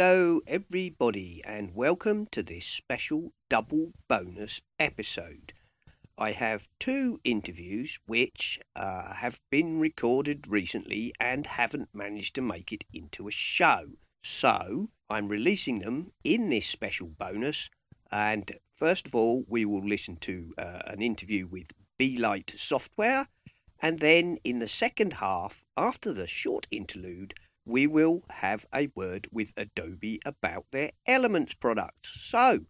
Hello, everybody, and welcome to this special double bonus episode. I have two interviews which uh, have been recorded recently and haven't managed to make it into a show. So I'm releasing them in this special bonus. And first of all, we will listen to uh, an interview with BeLight Software. And then in the second half, after the short interlude, we will have a word with Adobe about their Elements products. So,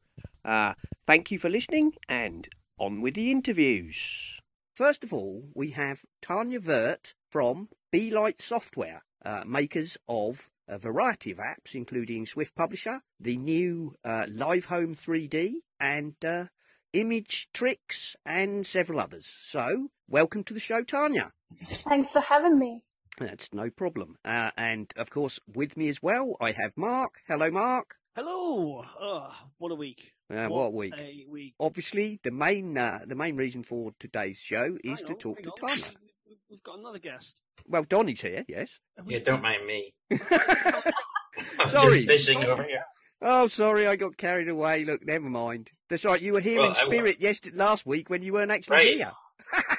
uh, thank you for listening and on with the interviews. First of all, we have Tanya Vert from BeLight Software, uh, makers of a variety of apps, including Swift Publisher, the new uh, Live Home 3D, and uh, Image Tricks, and several others. So, welcome to the show, Tanya. Thanks for having me. That's no problem. Uh, and of course, with me as well, I have Mark. Hello, Mark. Hello. Oh, what a week. Uh, what, a week. A week. Obviously, the main uh, the main reason for today's show is Hang to on, talk to on. Tanya. We- We've got another guest. Well, Donny's here, yes. Yeah, don't mind me. I'm Sorry. just fishing over here. Oh, sorry, I got carried away. Look, never mind. That's right. You were here Well, in I spirit yesterday, last week when you weren't actually Right. here.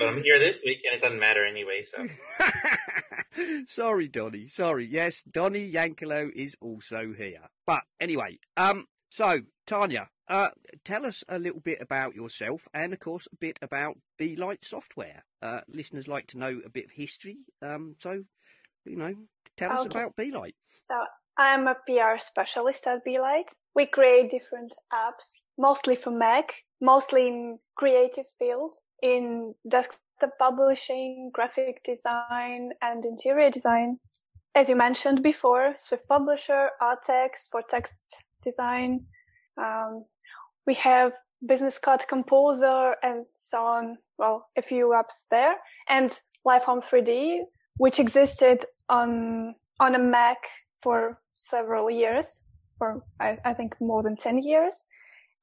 But I'm here this week, and it doesn't matter anyway. So sorry, Donny. Sorry. Yes, Donny Yankelo is also here. But anyway, um, so Tanya, uh, tell us a little bit about yourself, and of course, a bit about BeLight Software. Uh, listeners like to know a bit of history. Um, so you know, tell us Okay. about BeLight. So I'm a PR specialist at BeLight. We create different apps, mostly for Mac, mostly in creative fields, in desktop publishing, graphic design, and interior design. As you mentioned before, Swift Publisher, ArtText for text design. Um, we have Business Card Composer and so on. Well, a few apps there, and Live Home 3D, which existed on on a Mac for several years, for I, I think more than ten years.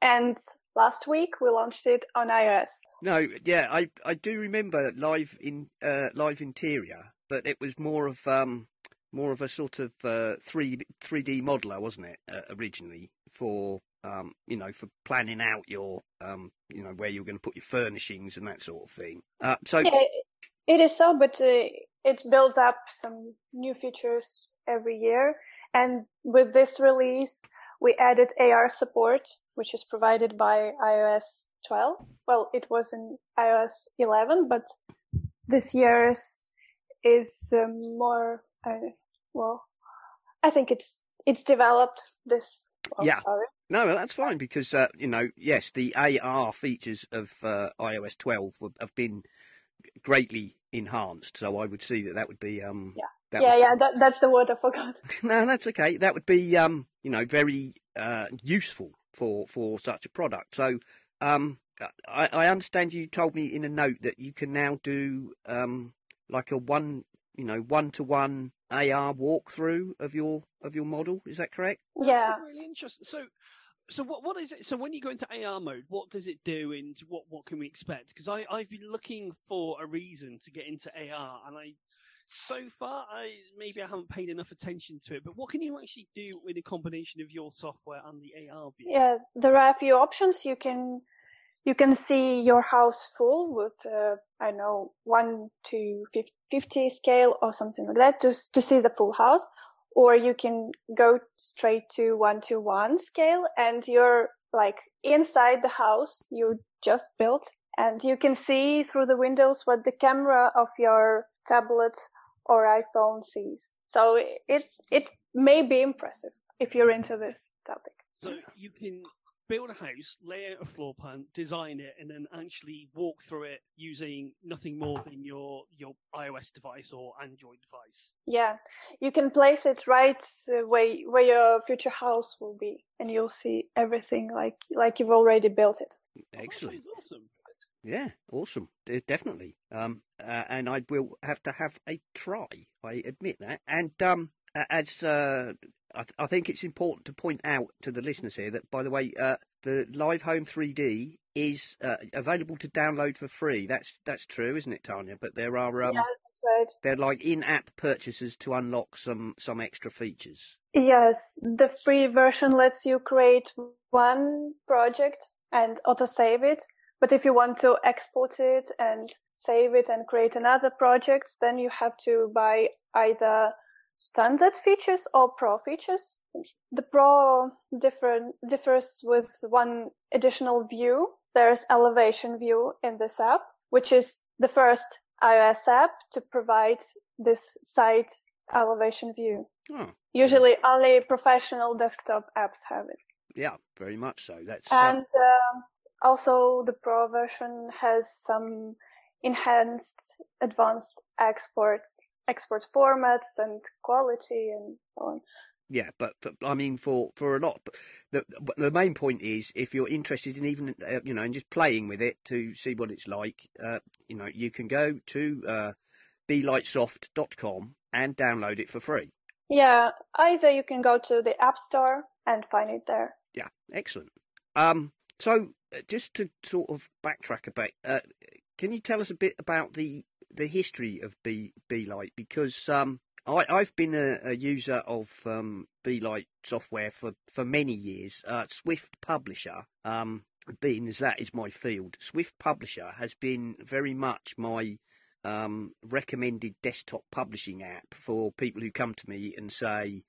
And last week we launched it on iOS. No, yeah, I I do remember live in uh, live interior, but it was more of um more of a sort of uh, three three D modeler, wasn't it? Uh, originally for um you know for planning out your um you know where you're going to put your furnishings and that sort of thing. Uh, so Yeah, it is so, but uh, it builds up some new features every year. And with this release, we added AR support, which is provided by iOS 12. Well, it was in iOS 11, but this year's is um, more, uh, well, I think it's, it's developed this, well, Yeah. sorry. No, well, that's fine because uh, you know, yes, the AR features of uh, iOS 12 have- have been greatly enhanced. So I would see that that would be um. Yeah. That Yeah, would- yeah, that, that's the word I forgot. No, that's okay. That would be um, you know, very uh useful for for such a product. So um, I, I understand you told me in a note that you can now do um like a one, you know, one to one AR walkthrough of your of your model. Is that correct? That's Yeah. really interesting. So, so what what is it? So when you go into AR mode, what does it do, and what what can we expect? Because I I've been looking for a reason to get into AR, and I so far I maybe I haven't paid enough attention to it. But what can you actually do with a combination of your software and the AR view? Yeah, there are a few options. You can you can see your house full with uh, I know one to fifty scale or something like that, just to see the full house. Or you can go straight to one to one scale, and you're like inside the house you just built, and you can see through the windows what the camera of your tablet or iPhone sees. So it it may be impressive if you're into this topic. So you can build a house, lay out a floor plan, design it, and then actually walk through it using nothing more than your your iOS device or Android device. Yeah, you can place it right uh, where where your future house will be, and you'll see everything like like you've already built it. Excellent. Oh, that awesome. Yeah, awesome. De- definitely. Um, uh, and I will have to have a try. I admit that. And um, as uh, I, th- I think it's important to point out to the listeners here that, by the way, uh, the Live Home 3D is uh, available to download for free. That's that's true, isn't it, Tanya? But there are um, Yeah, they're like in-app purchases to unlock some some extra features. Yes, the free version lets you create one project and auto-save it. But if you want to export it and save it and create another project, then you have to buy either standard features or pro features. The pro different, differs with one additional view. There's elevation view in this app, which is the first iOS app to provide this site elevation view. Oh, Usually only professional desktop apps have it. yeah, very much so. That's uh, And um also the Pro version has some enhanced advanced exports, export formats and quality and so on. Yeah, but, I mean, for for a lot, the the main point is if you're interested in even uh, you know in just playing with it to see what it's like, uh, you know, you can go to uh, belightsoft.com and download it for free. Yeah, either you can go to the App Store and find it there. Yeah, excellent. Um, so just to sort of backtrack a bit, uh, can you tell us a bit about the the history of B Light because um. I, I've been a, a user of um, Light software for, for many years. Uh, Swift Publisher, um, being as that is my field, Swift Publisher has been very much my um, recommended desktop publishing app for people who come to me and say,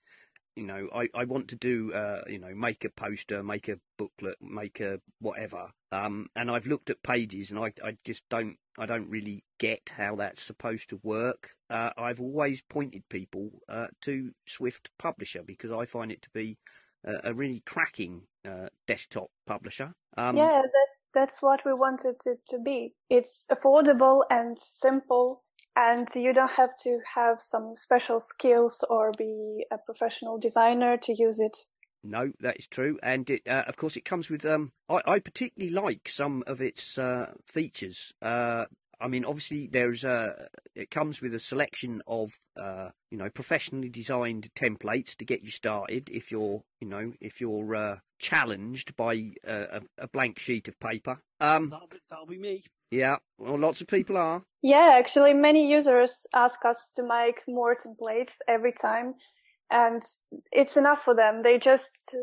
you know, I, I want to do, uh, you know, make a poster, make a booklet, make a whatever. Um, and I've looked at pages and I, I just don't, I don't really get how that's supposed to work. Uh, I've always pointed people uh, to Swift Publisher because I find it to be a, a really cracking uh, desktop publisher. Um, yeah, that that's what we wanted it to be. It's affordable and simple and you don't have to have some special skills or be a professional designer to use it. No, that is true, and it, uh, of course it comes with. Um, I, I particularly like some of its uh, features. Uh, I mean, obviously there's a. It comes with a selection of, uh, you know, professionally designed templates to get you started. If you're, you know, if you're uh, challenged by a, a blank sheet of paper. Um, That'll be, that'll be me. Yeah, well, lots of people are. Yeah, actually, many users ask us to make more templates every time, and it's enough for them. They just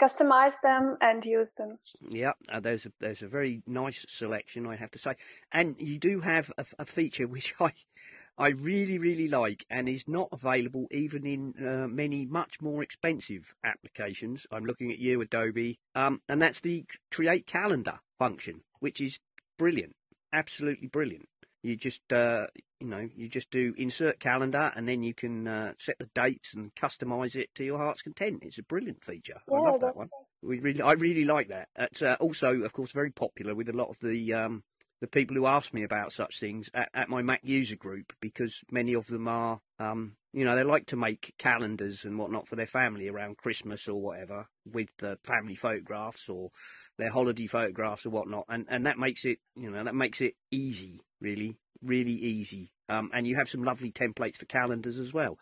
customize them and use them. Yeah, uh, there's a there's a very nice selection, I have to say, and you do have a, a feature which I I really really like, and is not available even in uh, many much more expensive applications. I'm looking at you, Adobe, um, and that's the Create Calendar function, which is brilliant, absolutely brilliant. You just uh, you know you just do insert calendar, and then you can uh, set the dates and customize it to your heart's content. It's a brilliant feature. I love that one. We really, I really like that. It's uh, also, of course, very popular with a lot of the um, the people who ask me about such things at, at my Mac user group because many of them are, um, you know, they like to make calendars and whatnot for their family around Christmas or whatever with the family photographs or their holiday photographs or whatnot, and and that makes it, you know, that makes it easy, really, really easy. Um, and you have some lovely templates for calendars as well.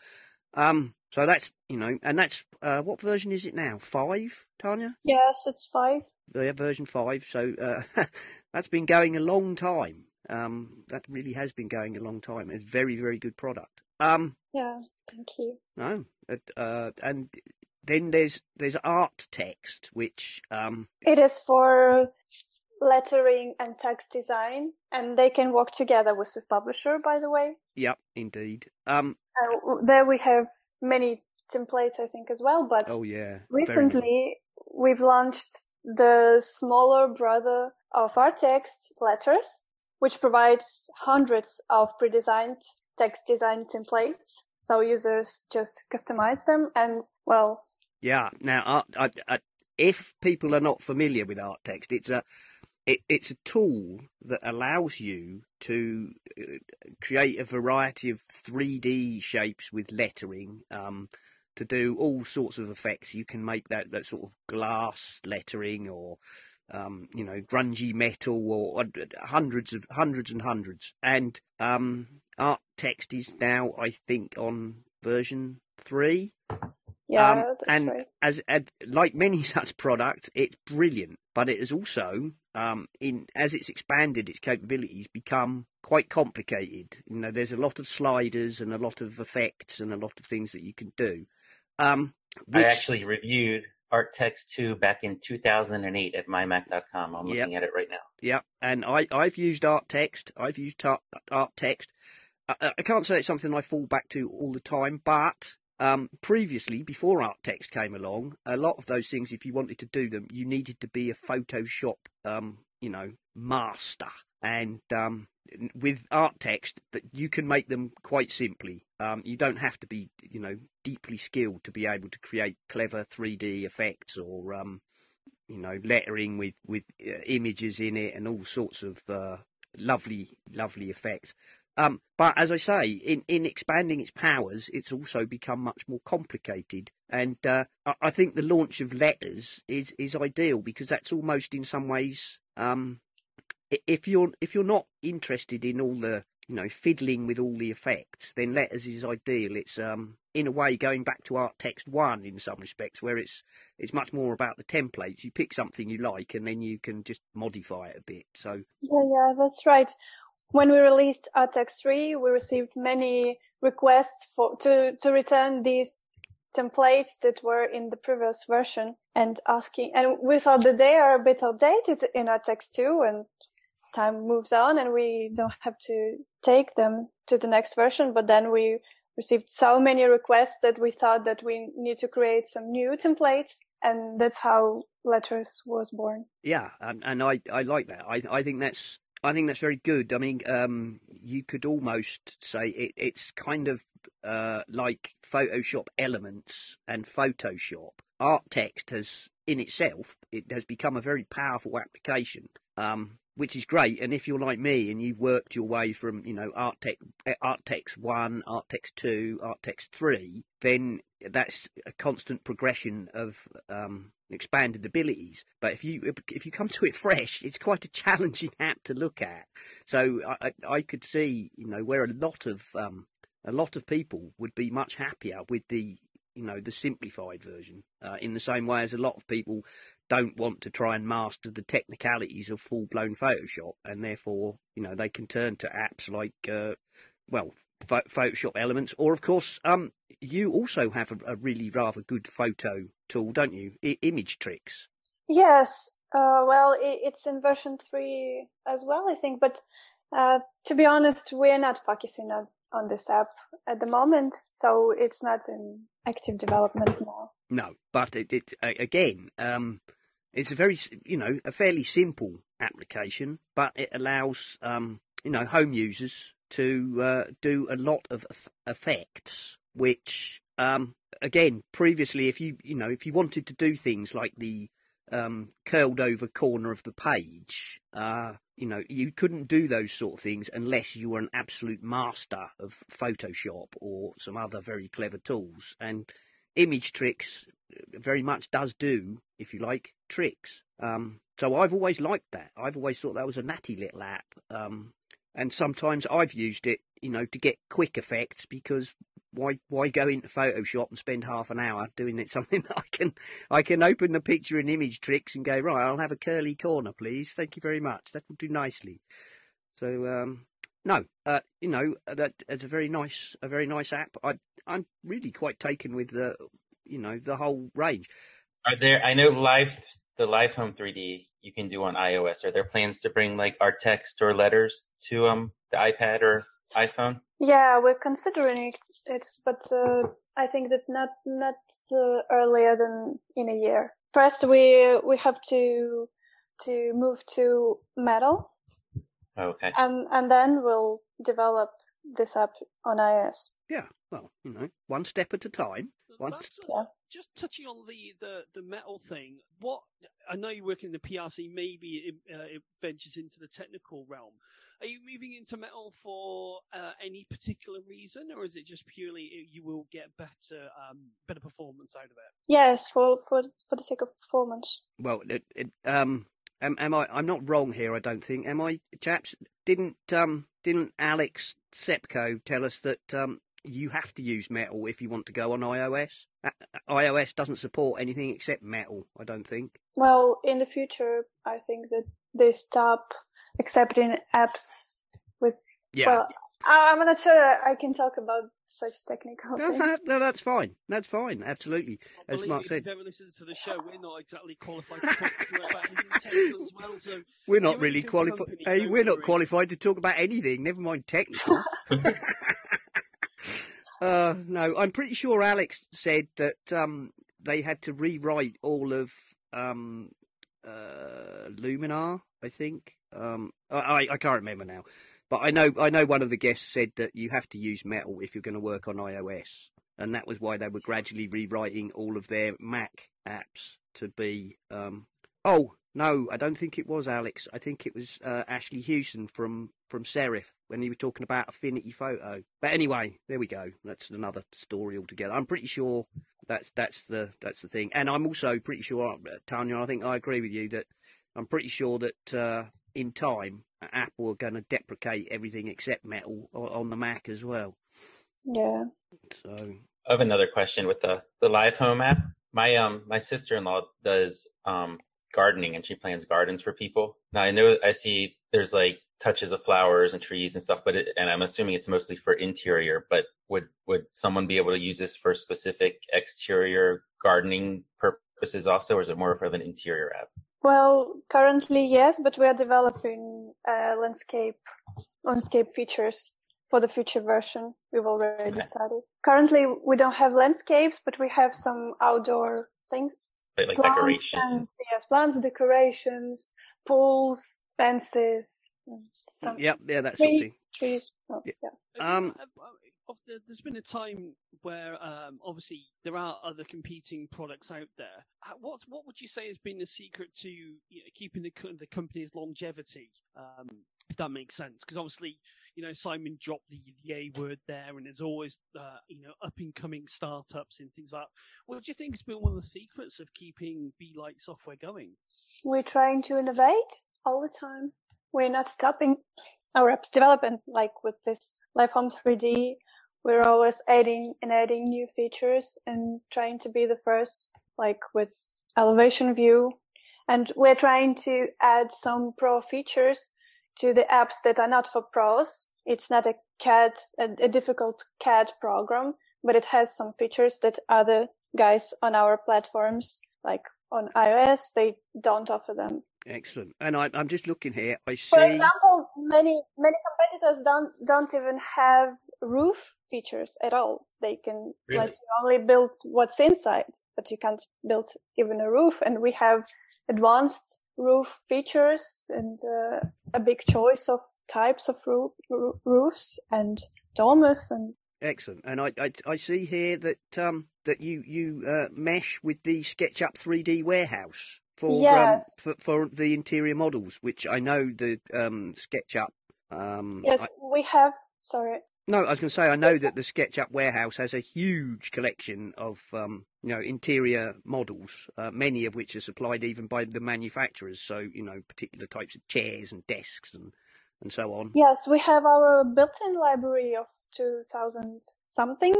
Um, so that's you know, and that's uh, what version is it now? Five, Tanya? Yes, it's five. Yeah, version five. So uh, that's been going a long time. Um, that really has been going a long time. It's very, very good product. Um, Yeah, thank you. no, uh, and then there's there's ArtText, which um, It is for lettering and text design, and they can work together with the Publisher, by the way. yeah, indeed. Um, Uh, there we have many templates, I think, as well. But oh yeah, recently we've launched the smaller brother of ArtText letters, which provides hundreds of pre-designed text design templates. So users just customize them and, well, Yeah. Now, I, I, if people are not familiar with ArtText, it's a it, it's a tool that allows you to uh, create a variety of 3D shapes with lettering. Um, to do all sorts of effects, you can make that, that sort of glass lettering or um, you know, grungy metal or, hundreds of hundreds and hundreds. And um, art text is now, I think, on version three. Yeah, Um, that's and right. as, as like many such products, it's brilliant, but it has also, um, in as it's expanded its capabilities, become quite complicated. You know, there's a lot of sliders and a lot of effects and a lot of things that you can do. Um, I which- actually reviewed ArtText 2 back in 2008 at mymac.com. I'm Yep. looking at it right now. Yeah, and I, I've used ArtText. I've used art, ArtText. I, I can't say it's something I fall back to all the time, but um, previously, before ArtText came along, a lot of those things, if you wanted to do them, you needed to be a Photoshop, um, you know, master. And um, with ArtText, that you can make them quite simply. Um, you don't have to be, you know, deeply skilled to be able to create clever 3D effects or um, you know, lettering with with uh, images in it and all sorts of uh, lovely, lovely effects. Um, but as I say, in, in expanding its powers, it's also become much more complicated. And uh, I, think the launch of letters is is ideal because that's almost in some ways, um, if you're if you're not interested in all the you know fiddling with all the effects, then letters is ideal. It's um, in a way going back to ArtText One in some respects, where it's it's much more about the templates. You pick something you like, and then you can just modify it a bit. So Yeah, yeah, that's right. When we released ArtText 3, we received many requests for to, to return these templates that were in the previous version and asking, and we thought that they are a bit outdated in ArtText 2 and time moves on and we don't have to take them to the next version. But then we received so many requests that we thought that we need to create some new templates. And that's how Letters was born. yeah, and, and I, I like that. I I think that's I think that's very good. I mean, um, you could almost say it, it's kind of uh, like Photoshop elements and Photoshop. ArtText has, in itself, it has become a very powerful application, um, which is great. And if you're like me and you've worked your way from, you know, Art Tech, ArtText one, ArtText two, ArtText three, then that's a constant progression of um, expanded abilities. But if you if you come to it fresh, it's quite a challenging app to look at. So I, I could see, you know, where a lot of um, a lot of people would be much happier with the you know the simplified version. Uh, in the same way as a lot of people don't want to try and master the technicalities of full blown Photoshop, and therefore you know they can turn to apps like uh, well. Pho- Photoshop elements, or of course, um, you also have a, a really rather good photo tool, don't you? I- image tricks. Yes, uh, well, i it's in version three as well, I think. But uh, to be honest, we're not focusing on, on this app at the moment, so it's not in active development now. No, but it, it again, um, it's a very you know a fairly simple application, but it allows um, you know home users to uh, do a lot of effects, which um, again previously, if you you know if you wanted to do things like the um, curled over corner of the page, uh, you know, you couldn't do those sort of things unless you were an absolute master of Photoshop or some other very clever tools. And image tricks very much does do, if you like, tricks. Um, so I've always liked that. I've always thought that was a natty little app. Um, and sometimes I've used it, you know, to get quick effects because why why go into Photoshop and spend half an hour doing it something that I can I can open the picture in image tricks and go right. I'll have a curly corner, please. Thank you very much. That will do nicely. So um, no, uh, you know that it's a very nice a very nice app. I I'm really quite taken with the you know the whole range. Are there? I know live the Live Home 3D you can do on iOS. Are there plans to bring like art text or letters to um the iPad or iPhone? Yeah, we're considering it, but uh, I think that not not uh, earlier than in a year. First, we we have to to move to Metal, Okay. and and then we'll develop this app on iOS. Yeah, well, you know, one step at a time. One, Yeah. Just touching on the, the, the metal thing, what I know you work in the PRC, maybe it, uh, it ventures into the technical realm. Are you moving into metal for uh, any particular reason, or is it just purely you will get better um, better performance out of it? Yes, for for for the sake of performance. Well, it, it, um, am, am I? I'm not wrong here. I don't think. Am I, chaps? Didn't um, didn't Alex Tsepko tell us that um, you have to use metal if you want to go on iOS? Uh, iOS doesn't support anything except metal. I don't think. Well, in the future, I think that they stop accepting apps with. Yeah. Well, I- I'm not sure I can talk about such technical No, things. that, no, that's fine. That's fine. Absolutely. I As believe Mark if said, you've ever listened to the show, we're not exactly qualified to talk about anything technical as well. So we're not you're in a really qualified. Hey, we're not qualified to talk about anything. Never mind technical. uh, no, I'm pretty sure Alex said that um, they had to rewrite all of um, uh, Luminar. I think. Um, I, I can't remember now, but I know I know one of the guests said that you have to use Metal if you're going to work on iOS, and that was why they were gradually rewriting all of their Mac apps to be. Um, oh no, I don't think it was Alex. I think it was uh, Ashley Hewson from from Serif when he was talking about Affinity Photo. But anyway, there we go. That's another story altogether. I'm pretty sure that's that's the that's the thing, and I'm also pretty sure, uh, Tanya. I think I agree with you that I'm pretty sure that uh, in time Apple are going to deprecate everything except Metal on, on the Mac as well. Yeah. So I have another question with the the Live Home app. My um my sister in law does um gardening and she plants gardens for people. Now I know I see there's like touches of flowers and trees and stuff, but it, and I'm assuming it's mostly for interior. But would would someone be able to use this for specific exterior gardening purposes also, or is it more of an interior app? Well, currently yes, but we are developing uh, landscape landscape features for the future version. We've already Okay. started. Currently, we don't have landscapes, but we have some outdoor things. Like, like Plants decoration. and yes, plants, decorations, pools, fences, and some yeah, yeah, that sort of thing. trees. Oh, Yeah. yeah. Um, you- uh, of the, there's been a time where um, obviously there are other competing products out there. How- What's what would you say has been the secret to you know, keeping the the company's longevity? Um, if that makes sense, because obviously you know Simon dropped the, the A word there, and there's always uh, you know up and coming startups and things like. that. What do you think has been one of the secrets of keeping BeLight software going? We're trying to innovate all the time. We're not stopping our apps development like with this Live Home 3D. We're always adding and adding new features and trying to be the first, like with elevation view. And we're trying to add some pro features to the apps that are not for pros. It's not a CAD, a, a difficult CAD program, but it has some features that other guys on our platforms, like on iOS, they don't offer them. Excellent. And I, I'm just looking here. I see. For example, many many competitors don't don't even have roof features at all. They can Really? let you only build what's inside, but you can't build even a roof. And we have advanced roof features and uh, a big choice of types of roof, roofs and domes and Excellent. And I, I, I see here that um, that you you uh, mesh with the SketchUp 3D warehouse for Yes. um, for, for the interior models, which I know the um, SketchUp. Um, yes, I, we have. Sorry, no, I was going to say I know that the SketchUp warehouse has a huge collection of um, you know interior models, uh, many of which are supplied even by the manufacturers. So you know particular types of chairs and desks and and so on. Yes, we have our built-in library of 2000 something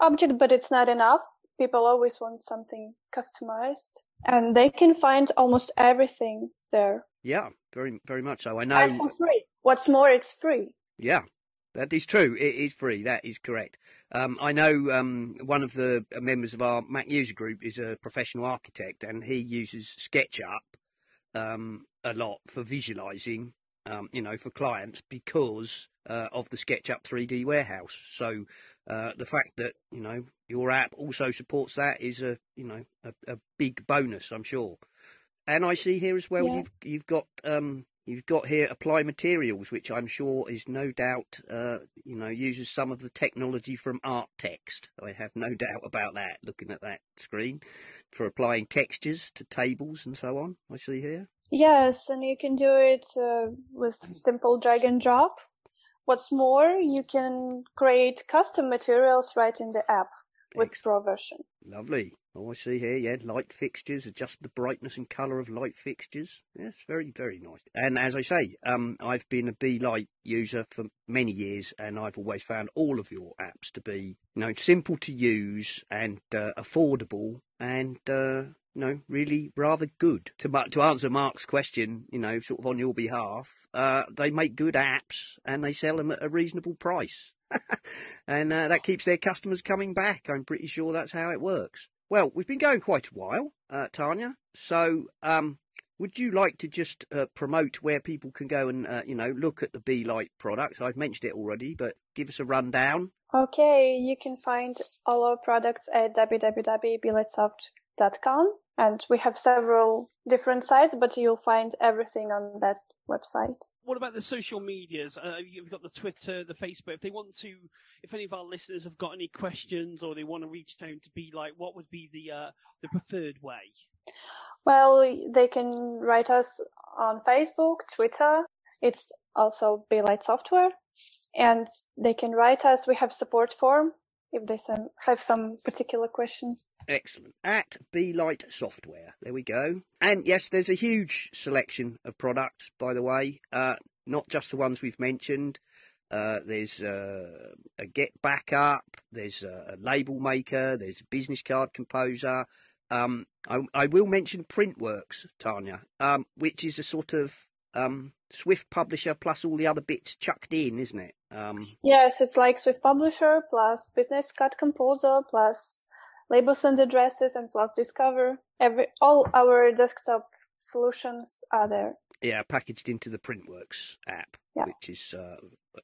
object, but it's not enough. People always want something customized and they can find almost everything there Yeah, very very much so. I know. and for free. What's more, it's free. Yeah, that is true. It is free. That is correct. Um, I know um, one of the members of our Mac user group is a professional architect, and he uses SketchUp um, a lot for visualizing, um, you know, for clients because uh, of the SketchUp 3D warehouse. So uh, the fact that you know your app also supports that is a you know a, a big bonus, I'm sure. And I see here as well Yeah. you've you've got um, you've got here apply materials, which I'm sure is no doubt, uh, you know, uses some of the technology from Art Text. I have no doubt about that. Looking at that screen for applying textures to tables and so on. I see here. Yes, and you can do it uh, with simple drag and drop. What's more, you can create custom materials right in the app with Excellent. Pro version. Lovely. Oh, I see here, yeah, light fixtures, adjust the brightness and colour of light fixtures. Yes, very, very nice. And as I say, um, I've been a BeLight user for many years, and I've always found all of your apps to be, you know, simple to use and uh, affordable, and uh, you know, really rather good. To to answer Mark's question, you know, sort of on your behalf, uh, they make good apps and they sell them at a reasonable price. and uh, that keeps their customers coming back. I'm pretty sure that's how it works. Well, we've been going quite a while, uh, Tanya. So, um, would you like to just uh, promote where people can go and, uh, you know, look at the BeLight products? I've mentioned it already, but give us a rundown. Okay, you can find all our products at www.belightsoft.com and we have several different sites, but you'll find everything on that website. What about the social medias? Uh, you've got the Twitter, the Facebook. If they want to, if any of our listeners have got any questions or they want to reach out to BeLight, what would be the uh, the preferred way? Well, they can write us on Facebook, Twitter. It's also BeLight Software, and they can write us. We have support form if they some, have some particular questions. Excellent. At BeLight Software. There we go. And yes, there's a huge selection of products, by the way, uh, not just the ones we've mentioned. Uh, there's uh, a Get Backup, there's a, a label maker, there's a business card composer. Um, I, I will mention Printworks, Tanya, um, which is a sort of um, Swift publisher plus all the other bits chucked in, isn't it? Um, Yes, it's like Swift Publisher plus Business Card Composer plus labels and addresses and plus Disc Cover. Every all our desktop solutions are there. yeah, packaged into the Printworks app, Yeah. which is uh,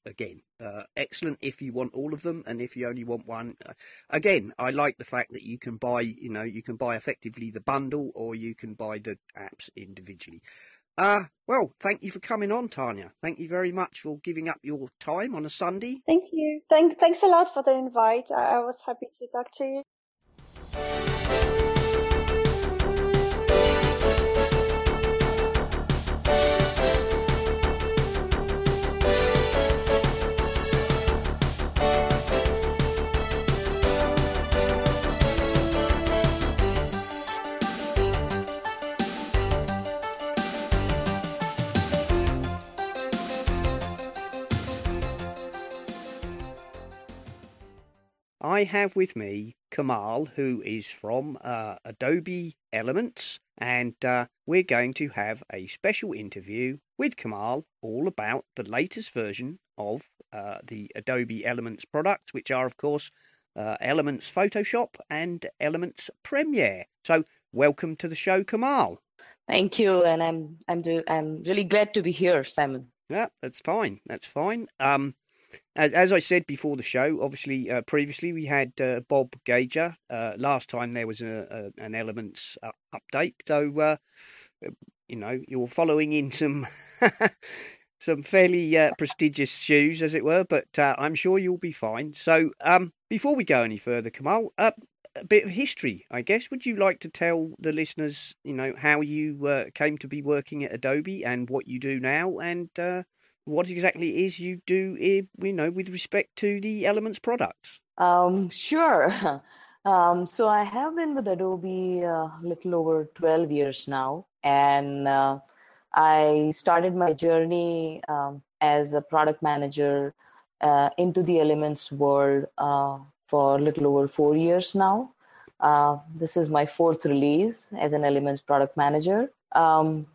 again uh, excellent if you want all of them, and if you only want one. Uh, again, I like the fact that you can buy, you know, you can buy effectively the bundle, or you can buy the apps individually. Uh, well, thank you for coming on, Tanya. Thank you very much for giving up your time on a Sunday. Thank you. Thank, thanks a lot for the invite. I, I was happy to talk to you. I have with me Kamal, who is from uh, Adobe Elements, and uh, we're going to have a special interview with Kamal all about the latest version of uh, the Adobe Elements products, which are, of course, uh, Elements Photoshop and Elements Premiere. So, welcome to the show, Kamal. Thank you, and I'm I'm do, I'm really glad to be here, Simon. Yeah, that's fine. That's fine. Um, as, as I said before the show, obviously, uh, previously we had uh, Bob Gager. Uh, last time there was a, a, an Elements uh, update, so uh, you know you're following in some some fairly uh, prestigious shoes, as it were. But I'm sure you'll be fine. So, um, before we go any further, Kamal, a bit of history, I guess. Would you like to tell the listeners, you know, how you came to be working at Adobe and what you do now, and what exactly is you do, you know, with respect to the Elements products? Um, sure. Um, so I have been with Adobe a little over 12 years now, and uh, I started my journey um, as a product manager uh, into the Elements world uh, for a little over four years now. Uh, this is my fourth release as an Elements product manager. Um,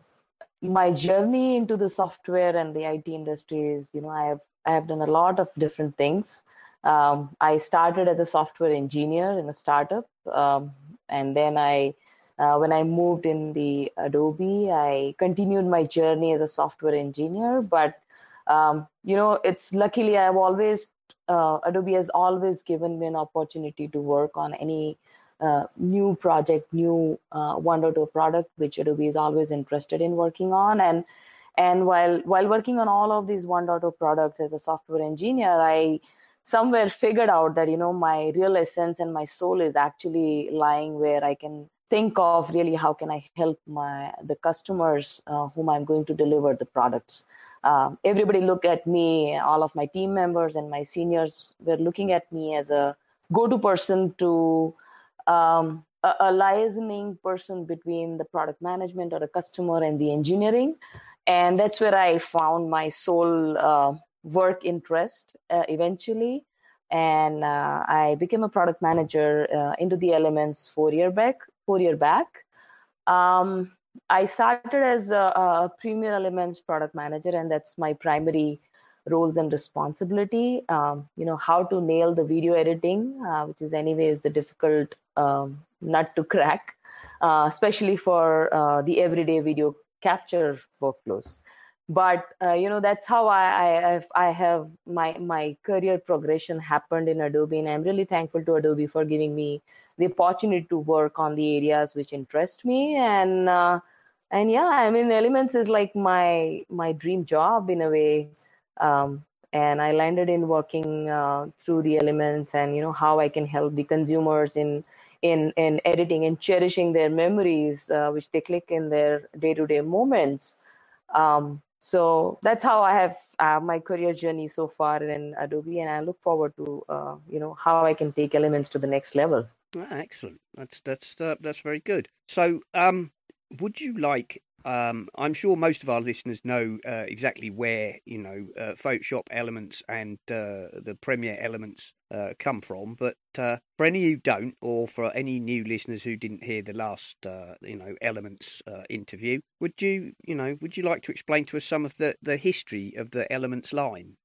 my journey into the software and the IT industry is, you know, I have I have done a lot of different things. Um, I started as a software engineer in a startup, um, and then I, uh, when I moved in the Adobe, I continued my journey as a software engineer. But um, you know, it's luckily I've always uh, Adobe has always given me an opportunity to work on any uh, new project, new uh, one or two product, which Adobe is always interested in working on. And and while while working on all of these 1.0 products as a software engineer i somewhere figured out that you know my real essence and my soul is actually lying where i can think of really how can i help my the customers uh, whom i'm going to deliver the products um, everybody look at me all of my team members and my seniors were looking at me as a go-to person to um, a, a liaising person between the product management or the customer and the engineering. And that's where i found my sole uh, work interest uh, eventually. And uh, i became a product manager uh, into the elements four year back four year back. Um, i started as a, a, premier elements product manager and that's my primary roles and responsibility um, you know how to nail the video editing uh, which is anyways the difficult um, nut to crack uh, especially for uh, the everyday video capture workflows. But uh, you know that's how I, I I have my my career progression happened in Adobe, and I'm really thankful to Adobe for giving me the opportunity to work on the areas which interest me. And uh, and yeah, I mean Elements is like my my dream job in a way, um, and I landed in working uh, through the Elements and you know how I can help the consumers in in in editing and cherishing their memories uh, which they click in their day to day moments. Um, so that's how i have uh, my career journey so far in adobe and i look forward to uh, you know how i can take elements to the next level. Ah, excellent. That's that's uh, that's very good. So um would you like um, I'm sure most of our listeners know uh, exactly where you know uh, Photoshop elements and uh, the Premiere elements uh, come from, but uh, for any who don't, or for any new listeners who didn't hear the last uh, you know elements interview, would you you know would you like to explain to us some of the the history of the elements line?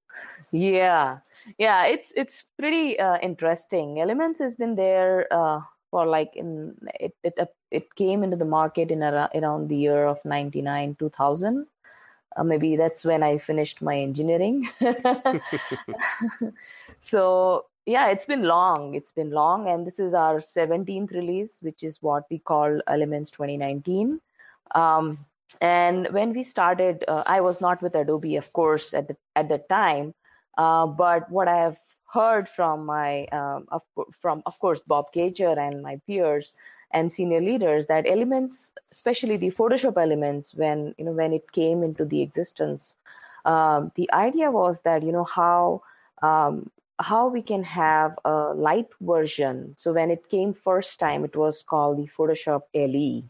Yeah, yeah, it's it's pretty interesting. Elements has been there for like in it it it came into the market in around, around the year of 99 2000 uh, maybe that's when i finished my engineering. So yeah it's been long. It's been long and this is our 17th release which is what we call elements 2019 um, and when we started uh, i was not with adobe of course at the at the time. Uh, but what i have heard from my um, of, from of course Bob Gager and my peers and senior leaders that elements, especially the Photoshop elements, when you know when it came into the existence, um, the idea was that you know how um, how we can have a light version. So when it came first time, it was called the Photoshop LE,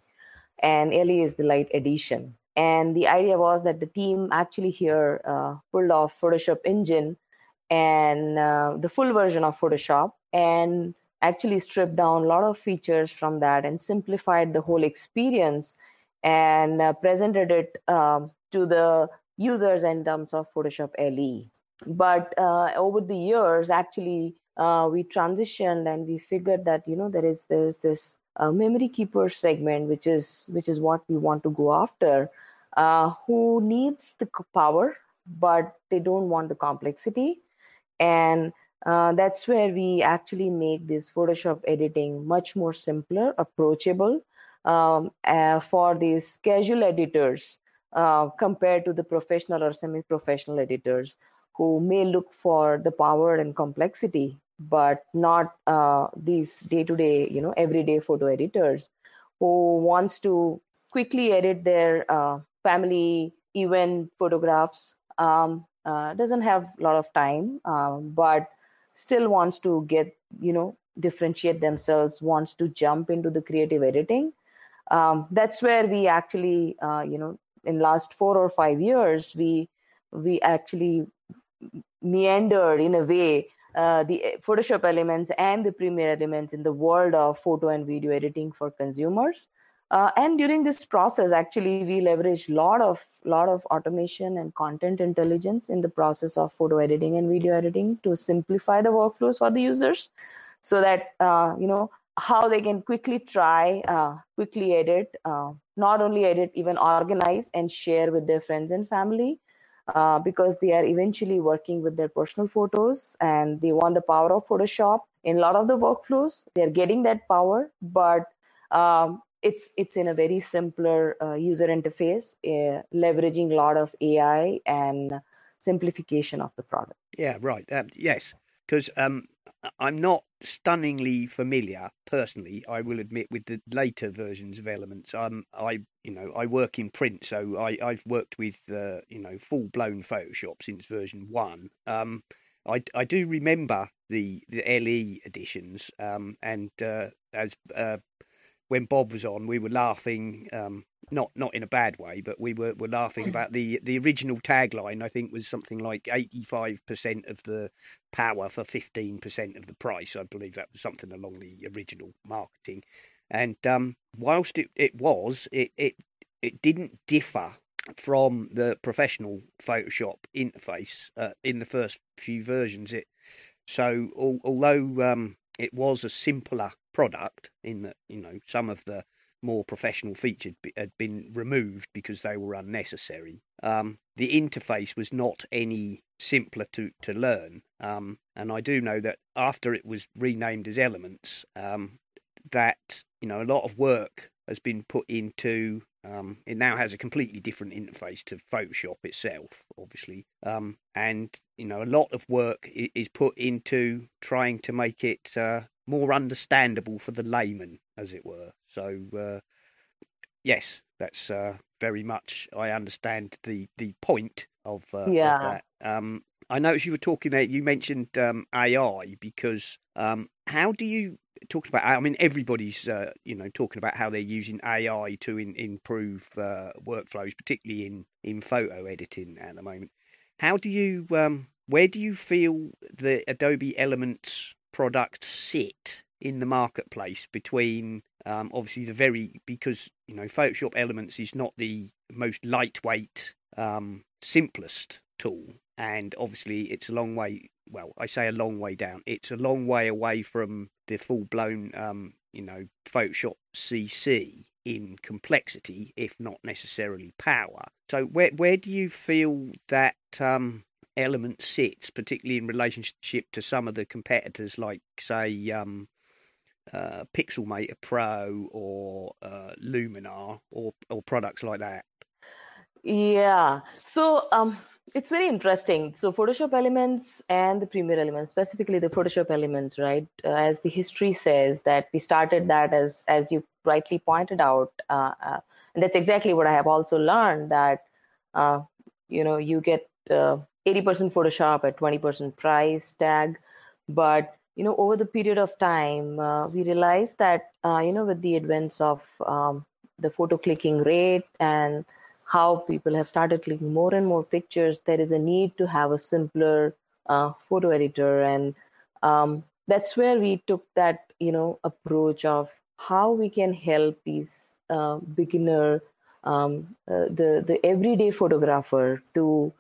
and LE is the light edition. And the idea was that the team actually here uh, pulled off Photoshop engine and uh, the full version of Photoshop and actually stripped down a lot of features from that and simplified the whole experience and uh, presented it um, to the users in terms of Photoshop LE. But uh, over the years, actually, uh, we transitioned and we figured that you know there is there's this uh, memory keeper segment, which is which is what we want to go after, uh, who needs the power but they don't want the complexity and uh, that's where we actually make this photoshop editing much more simpler approachable um, uh, for these casual editors uh, compared to the professional or semi-professional editors who may look for the power and complexity but not uh, these day-to-day you know everyday photo editors who wants to quickly edit their uh, family event photographs um, uh, doesn't have a lot of time, um, but still wants to get, you know, differentiate themselves, wants to jump into the creative editing. Um, that's where we actually, uh, you know, in last four or five years, we we actually meandered in a way uh, the Photoshop elements and the Premiere elements in the world of photo and video editing for consumers. Uh, and during this process, actually, we leverage lot of lot of automation and content intelligence in the process of photo editing and video editing to simplify the workflows for the users, so that uh, you know how they can quickly try, uh, quickly edit, uh, not only edit, even organize and share with their friends and family. Uh, because they are eventually working with their personal photos and they want the power of Photoshop in a lot of the workflows. They're getting that power, but um, it's it's in a very simpler uh, user interface, uh, leveraging a lot of AI and simplification of the product. Yeah, right. Um, yes, because um, I'm not stunningly familiar personally. I will admit with the later versions of Elements. Um, I you know I work in print, so I I've worked with uh, you know full blown Photoshop since version one. Um, I I do remember the the LE editions. Um, and uh, as uh, when Bob was on, we were laughing, um, not not in a bad way, but we were, were laughing about the the original tagline. I think was something like eighty five percent of the power for fifteen percent of the price. I believe that was something along the original marketing. And um, whilst it, it was, it, it it didn't differ from the professional Photoshop interface uh, in the first few versions. It so al- although um, it was a simpler product in that you know some of the more professional features had been removed because they were unnecessary. Um, the interface was not any simpler to to learn, um, and I do know that after it was renamed as Elements, um, that you know a lot of work has been put into um, it now has a completely different interface to Photoshop itself, obviously, um, and you know a lot of work is put into trying to make it uh, more understandable for the layman, as it were. So, uh, yes, that's uh, very much I understand the the point of, uh, yeah. of that. Um, I noticed you were talking there. You mentioned um, AI because um, how do you talk about i mean everybody's uh, you know talking about how they're using ai to in, improve uh, workflows particularly in in photo editing at the moment how do you um, where do you feel the adobe elements products sit in the marketplace between um, obviously the very because you know photoshop elements is not the most lightweight um, simplest tool and obviously it's a long way well, I say a long way down. It's a long way away from the full blown, um, you know, Photoshop CC in complexity, if not necessarily power. So, where where do you feel that um, element sits, particularly in relationship to some of the competitors, like say um, uh, Pixelmator Pro or uh, Luminar or or products like that? Yeah. So um, it's very interesting. So Photoshop Elements and the Premiere Elements, specifically the Photoshop Elements, right? Uh, as the history says, that we started that as as you rightly pointed out, uh, uh, and that's exactly what I have also learned that uh, you know you get uh, eighty percent Photoshop at twenty percent price tag, but you know over the period of time uh, we realized that you know with the advance of um, the photo clicking rate and how people have started clicking more and more pictures, there is a need to have a simpler uh, photo editor, and um, that's where we took that you know approach of how we can help these uh, beginner, um, uh, the the everyday photographer to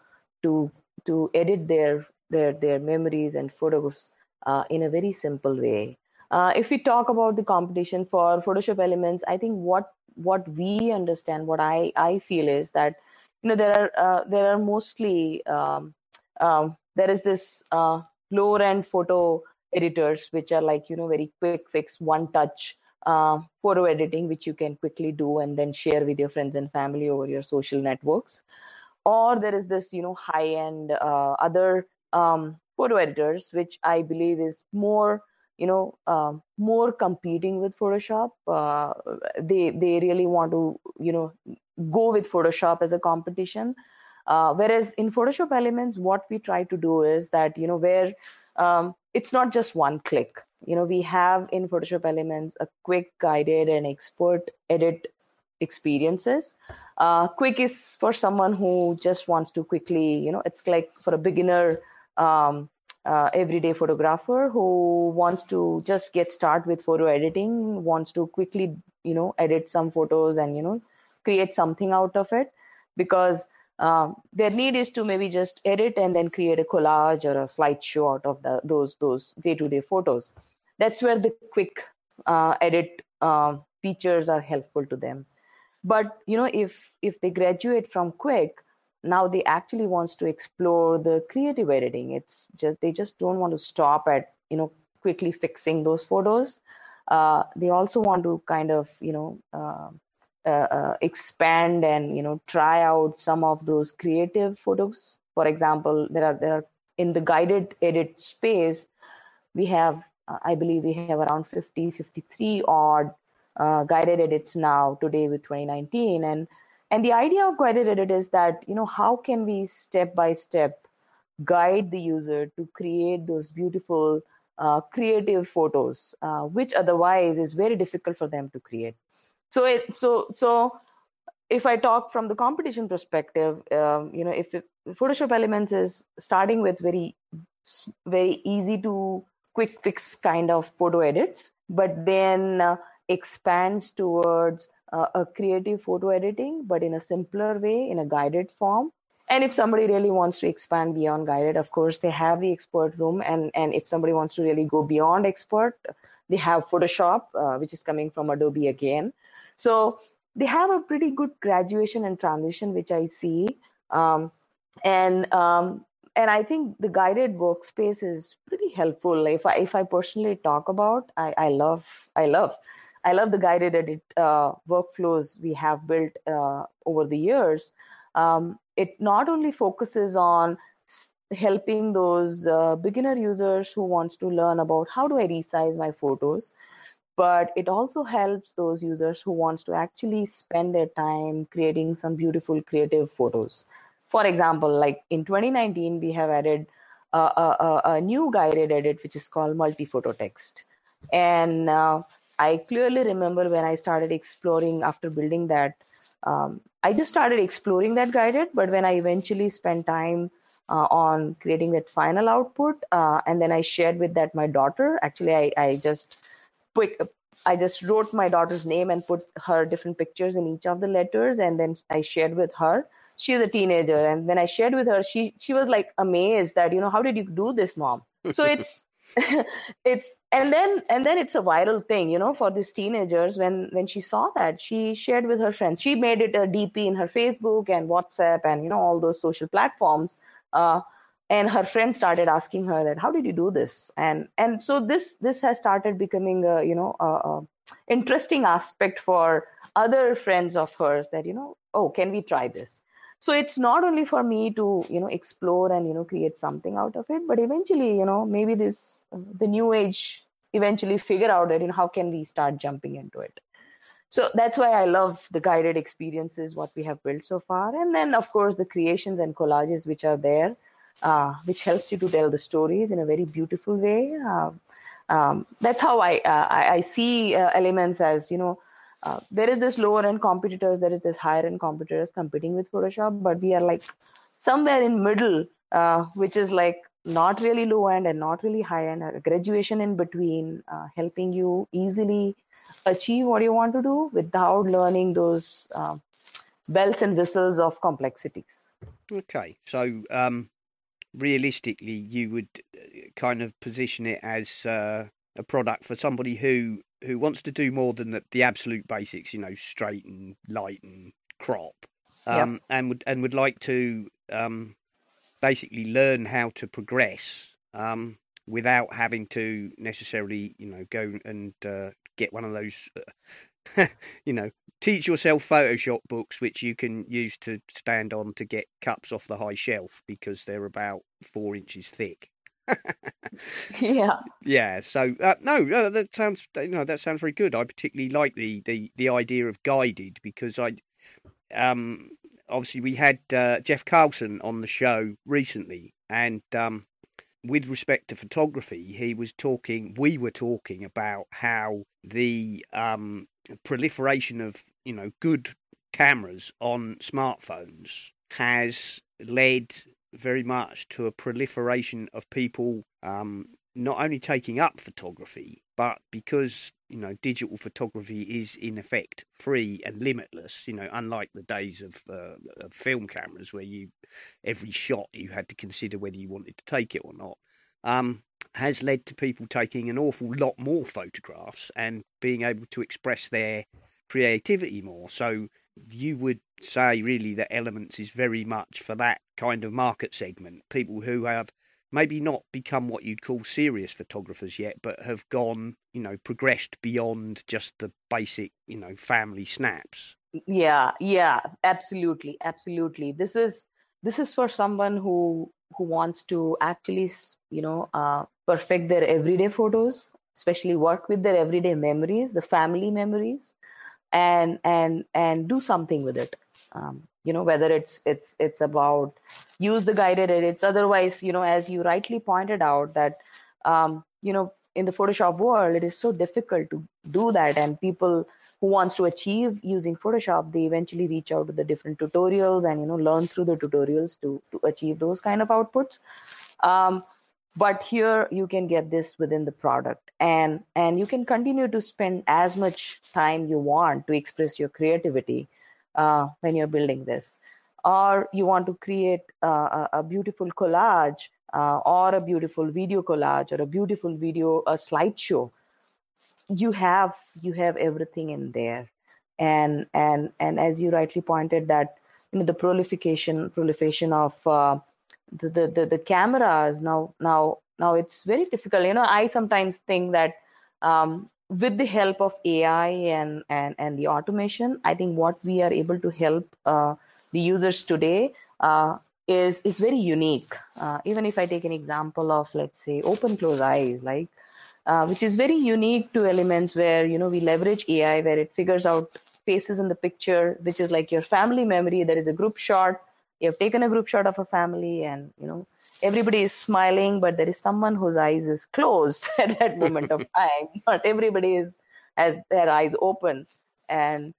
to to edit their their their memories and photos uh, in a very simple way. Uh, if we talk about the competition for Photoshop Elements, I think what what we understand, what I I feel is that you know there are uh, there are mostly um, um, there is this uh, lower end photo editors which are like you know very quick fix one touch uh, photo editing which you can quickly do and then share with your friends and family over your social networks or there is this you know high end uh, other um, photo editors which i believe is more you know um, more competing with photoshop uh, they they really want to you know go with photoshop as a competition. Uh, whereas in photoshop elements what we try to do is that you know where um, it's not just one click. You know we have in photoshop elements a quick guided and expert edit experiences. Uh, quick is for someone who just wants to quickly you know it's like for a beginner um, uh, everyday photographer who wants to just get started with photo editing wants to quickly you know edit some photos and you know create something out of it because um, their need is to maybe just edit and then create a collage or a slideshow out of the, those those day-to-day photos. That's where the quick uh, edit uh, features are helpful to them but you know if if they graduate from quick now they actually wants to explore the creative editing. It's just they just don't want to stop at you know quickly fixing those photos. Uh, they also want to kind of you know uh, uh, uh, expand and you know try out some of those creative photos. For example there are there are in the guided edit space we have uh, i believe we have around 50 53 odd uh, guided edits now today with 2019 and and the idea of guided edit is that you know how can we step by step guide the user to create those beautiful uh, creative photos, uh, which otherwise is very difficult for them to create. So, it, so, so if I talk from the competition perspective, um, you know, if, if Photoshop Elements is starting with very, very easy to quick fix kind of photo edits, but then uh, expands towards uh, a creative photo editing, but in a simpler way, in a guided form, and if somebody really wants to expand beyond guided of course they have the expert room. And and if somebody wants to really go beyond expert they have photoshop uh, which is coming from adobe again. So they have a pretty good graduation and transition which i see. Um, and um, and i think the guided workspace is pretty helpful. If i if i personally talk about i i love i love i love the guided edit uh, workflows we have built uh, over the years. Um, it not only focuses on helping those uh, beginner users who wants to learn about how do i resize my photos but it also helps those users who wants to actually spend their time creating some beautiful creative photos for example like in 2019 we have added a, a, a new guided edit which is called multi-photo text and uh, i clearly remember when i started exploring after building that um, I just started exploring that guided, but when I eventually spent time uh, on creating that final output, uh, and then I shared with that my daughter. Actually, I, I just quick, I just wrote my daughter's name and put her different pictures in each of the letters, and then I shared with her. She's a teenager, and when I shared with her, she she was like amazed that you know how did you do this, mom? So it's it's and then and then it's a viral thing you know for these teenagers when when she saw that she shared with her friends she made it a dp in her facebook and whatsapp and you know all those social platforms uh, and her friends started asking her that how did you do this? And and so this this has started becoming a you know a, a interesting aspect for other friends of hers that you know oh can we try this? So it's not only for me to you know explore and you know create something out of it but eventually you know maybe this uh, the new age eventually figure out that you know how can we start jumping into it. So that's why i love the guided experiences what we have built so far. And then of course the creations and collages which are there uh, which helps you to tell the stories in a very beautiful way. Uh, um, that's how I, uh, I, I see uh, elements as you know uh, there is this lower end competitors there is this higher end competitors competing with photoshop but we are like somewhere in middle which is like not really low end and not really high end. A graduation in between uh, helping you easily achieve what you want to do without learning those uh, bells and whistles of complexities. Okay. So um, realistically you would uh, kind of position it as uh, a product for somebody who who wants to do more than the, the absolute basics, you know, straighten, and crop, um, and would and would like to um, basically learn how to progress um, without having to necessarily, you know, go and uh, get one of those, uh, you know, teach yourself Photoshop books, which you can use to stand on to get cups off the high shelf because they're about four inches thick. yeah. Yeah. So uh, no, that sounds you know that sounds very good. I particularly like the the the idea of guided because I um obviously we had uh, Jeff Carlson on the show recently and um with respect to photography he was talking we were talking about how the um proliferation of you know good cameras on smartphones has led very much to a proliferation of people um, not only taking up photography, but because you know digital photography is in effect free and limitless. You know, unlike the days of, uh, of film cameras where you every shot you had to consider whether you wanted to take it or not. Um, has led to people taking an awful lot more photographs and being able to express their creativity more. So you would say really that Elements is very much for that kind of market segment. People who have maybe not become what you'd call serious photographers yet, but have gone, you know, progressed beyond just the basic, you know, family snaps. Yeah, yeah, absolutely, absolutely. This is this is for someone who who wants to actually, you know, uh, perfect their everyday photos, especially work with their everyday memories, the family memories, and and and do something with it. Um, you know whether it's it's it's about use the guided edits. Otherwise you know as you rightly pointed out that um, you know in the photoshop world it is so difficult to do that. And people who wants to achieve using photoshop they eventually reach out to the different tutorials and you know learn through the tutorials to to achieve those kind of outputs. Um, but here you can get this within the product. And and you can continue to spend as much time you want to express your creativity uh, when you're building this. Or you want to create uh, a, beautiful collage uh, or a beautiful video collage or a beautiful video a slideshow. You have you have everything in there. And and and as you rightly pointed that you know the proliferation proliferation of uh, the, the, the the cameras now now now it's very difficult. You know i sometimes think that um, with the help of ai and and and the automation i think what we are able to help uh, the users today uh, is is very unique. Uh, even if i take an example of let's say open close eyes like uh, which is very unique to elements where you know we leverage ai where it figures out faces in the picture which is like your family memory. There is a group shot you have taken a group shot of a family and you know everybody is smiling but there is someone whose eyes is closed at that moment of time. Not everybody is has their eyes open. And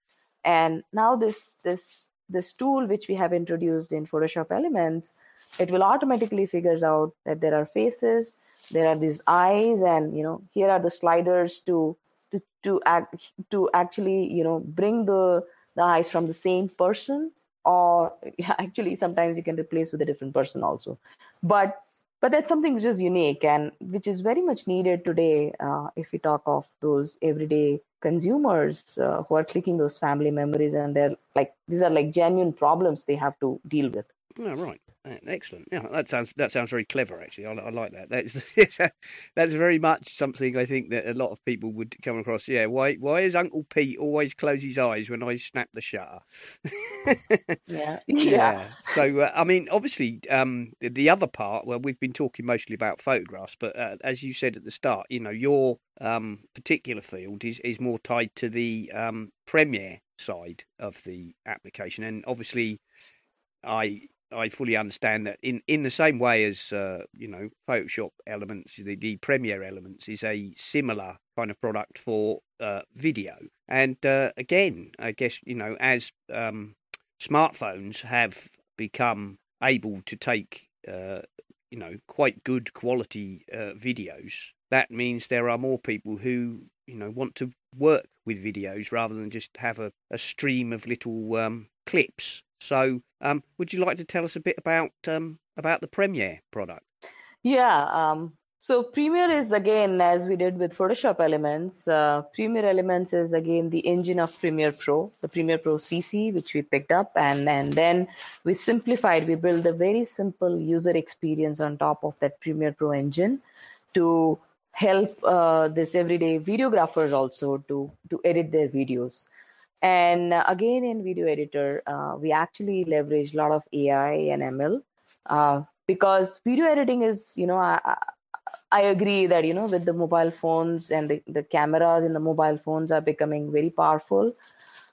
and now this this this tool which we have introduced in photoshop elements it will automatically figures out that there are faces there are these eyes and you know here are the sliders to to to act to actually you know bring the the eyes from the same person or actually sometimes you can replace with a different person also. But but that's something which is unique and which is very much needed today uh, if we talk of those everyday consumers uh, who are clicking those family memories and they're like these are like genuine problems they have to deal with oh, right Excellent. Yeah, that sounds that sounds very clever. Actually, I, I like that. That's that's very much something I think that a lot of people would come across. Yeah, why why is Uncle Pete always close his eyes when I snap the shutter? yeah, yeah. So uh, I mean, obviously, um, the other part. Well, we've been talking mostly about photographs, but uh, as you said at the start, you know, your um, particular field is is more tied to the um, Premiere side of the application, and obviously. I I fully understand that in, in the same way as uh, you know Photoshop Elements, the, the Premiere Elements is a similar kind of product for uh, video. And uh, again, I guess you know as um, smartphones have become able to take uh, you know quite good quality uh, videos, that means there are more people who you know want to work with videos rather than just have a, a stream of little um, clips so, um, would you like to tell us a bit about um, about the Premiere product? Yeah. Um, so Premiere is again, as we did with Photoshop Elements, uh, Premiere Elements is again the engine of Premiere Pro, the Premiere Pro CC, which we picked up, and and then we simplified. We built a very simple user experience on top of that Premiere Pro engine to help uh, this everyday videographers also to to edit their videos. And uh, again, in video editor, uh, we actually leverage a lot of AI and ML uh, because video editing is, you know, I, I agree that, you know, with the mobile phones and the, the cameras in the mobile phones are becoming very powerful.